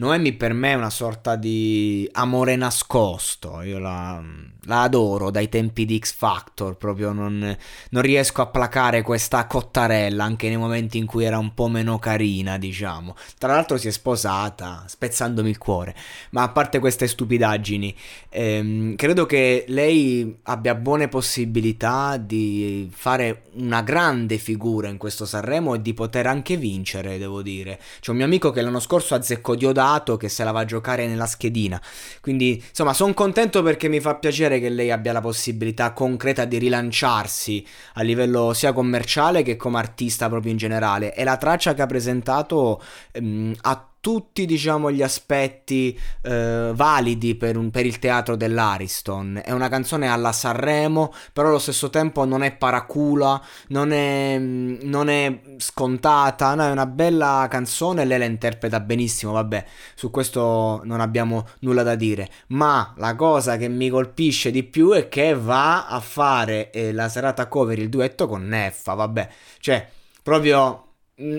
Noemi per me è una sorta di amore nascosto, io la, la adoro dai tempi di X Factor, proprio non, non, riesco a placare questa cottarella anche nei momenti in cui era un po' meno carina, diciamo. Tra l'altro si è sposata, spezzandomi il cuore, ma a parte queste stupidaggini, ehm, credo che lei abbia buone possibilità di fare una grande figura in questo Sanremo e di poter anche vincere, devo dire. C'è un mio amico che l'anno scorso azzeccò Diodato che se la va a giocare nella schedina. Quindi, insomma, sono contento perché mi fa piacere che lei abbia la possibilità concreta di rilanciarsi a livello sia commerciale che come artista proprio in generale. E la traccia che ha presentato ehm, ha tutti diciamo gli aspetti eh, validi per, un, per, il teatro dell'Ariston. È una canzone alla Sanremo però allo stesso tempo non è paracula non è, non è scontata. No, è una bella canzone lei la interpreta benissimo vabbè su questo non abbiamo nulla da dire. Ma la cosa che mi colpisce di più è che va a fare eh, la serata cover il duetto con Neffa vabbè. Cioè proprio Mm,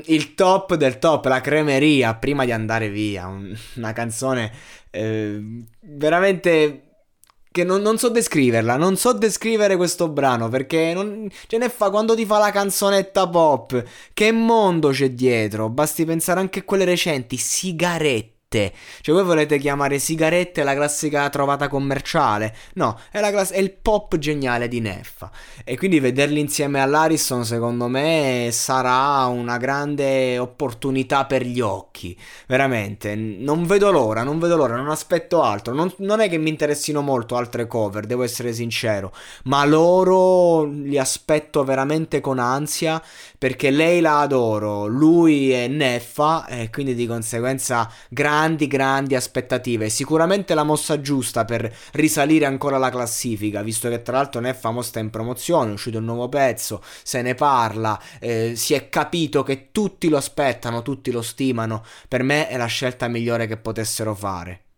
il top del top, la cremeria prima di andare via. una canzone eh, veramente che non, non, so descriverla, non so descrivere questo brano perché non, ce ne fa quando ti fa la canzonetta pop. Che mondo c'è dietro? Basti pensare anche a quelle recenti, sigarette sigarette. Cioè, voi volete chiamare sigarette la classica trovata commerciale? No, è, class- è il pop geniale di Neffa. E quindi vederli insieme all'Ariston, secondo me, sarà una grande opportunità per gli occhi. Veramente, non vedo l'ora, non vedo l'ora, non aspetto altro. Non, non è che mi interessino molto altre cover, devo essere sincero. Ma loro li aspetto veramente con ansia perché lei la adoro, lui è Neffa e quindi di conseguenza grande grandi, grandi aspettative. Sicuramente la mossa giusta per risalire ancora la classifica, visto che tra l'altro Neffa sta in promozione, è uscito un nuovo pezzo, se ne parla, eh, si è capito che tutti lo aspettano, tutti lo stimano. Per me è la scelta migliore che potessero fare.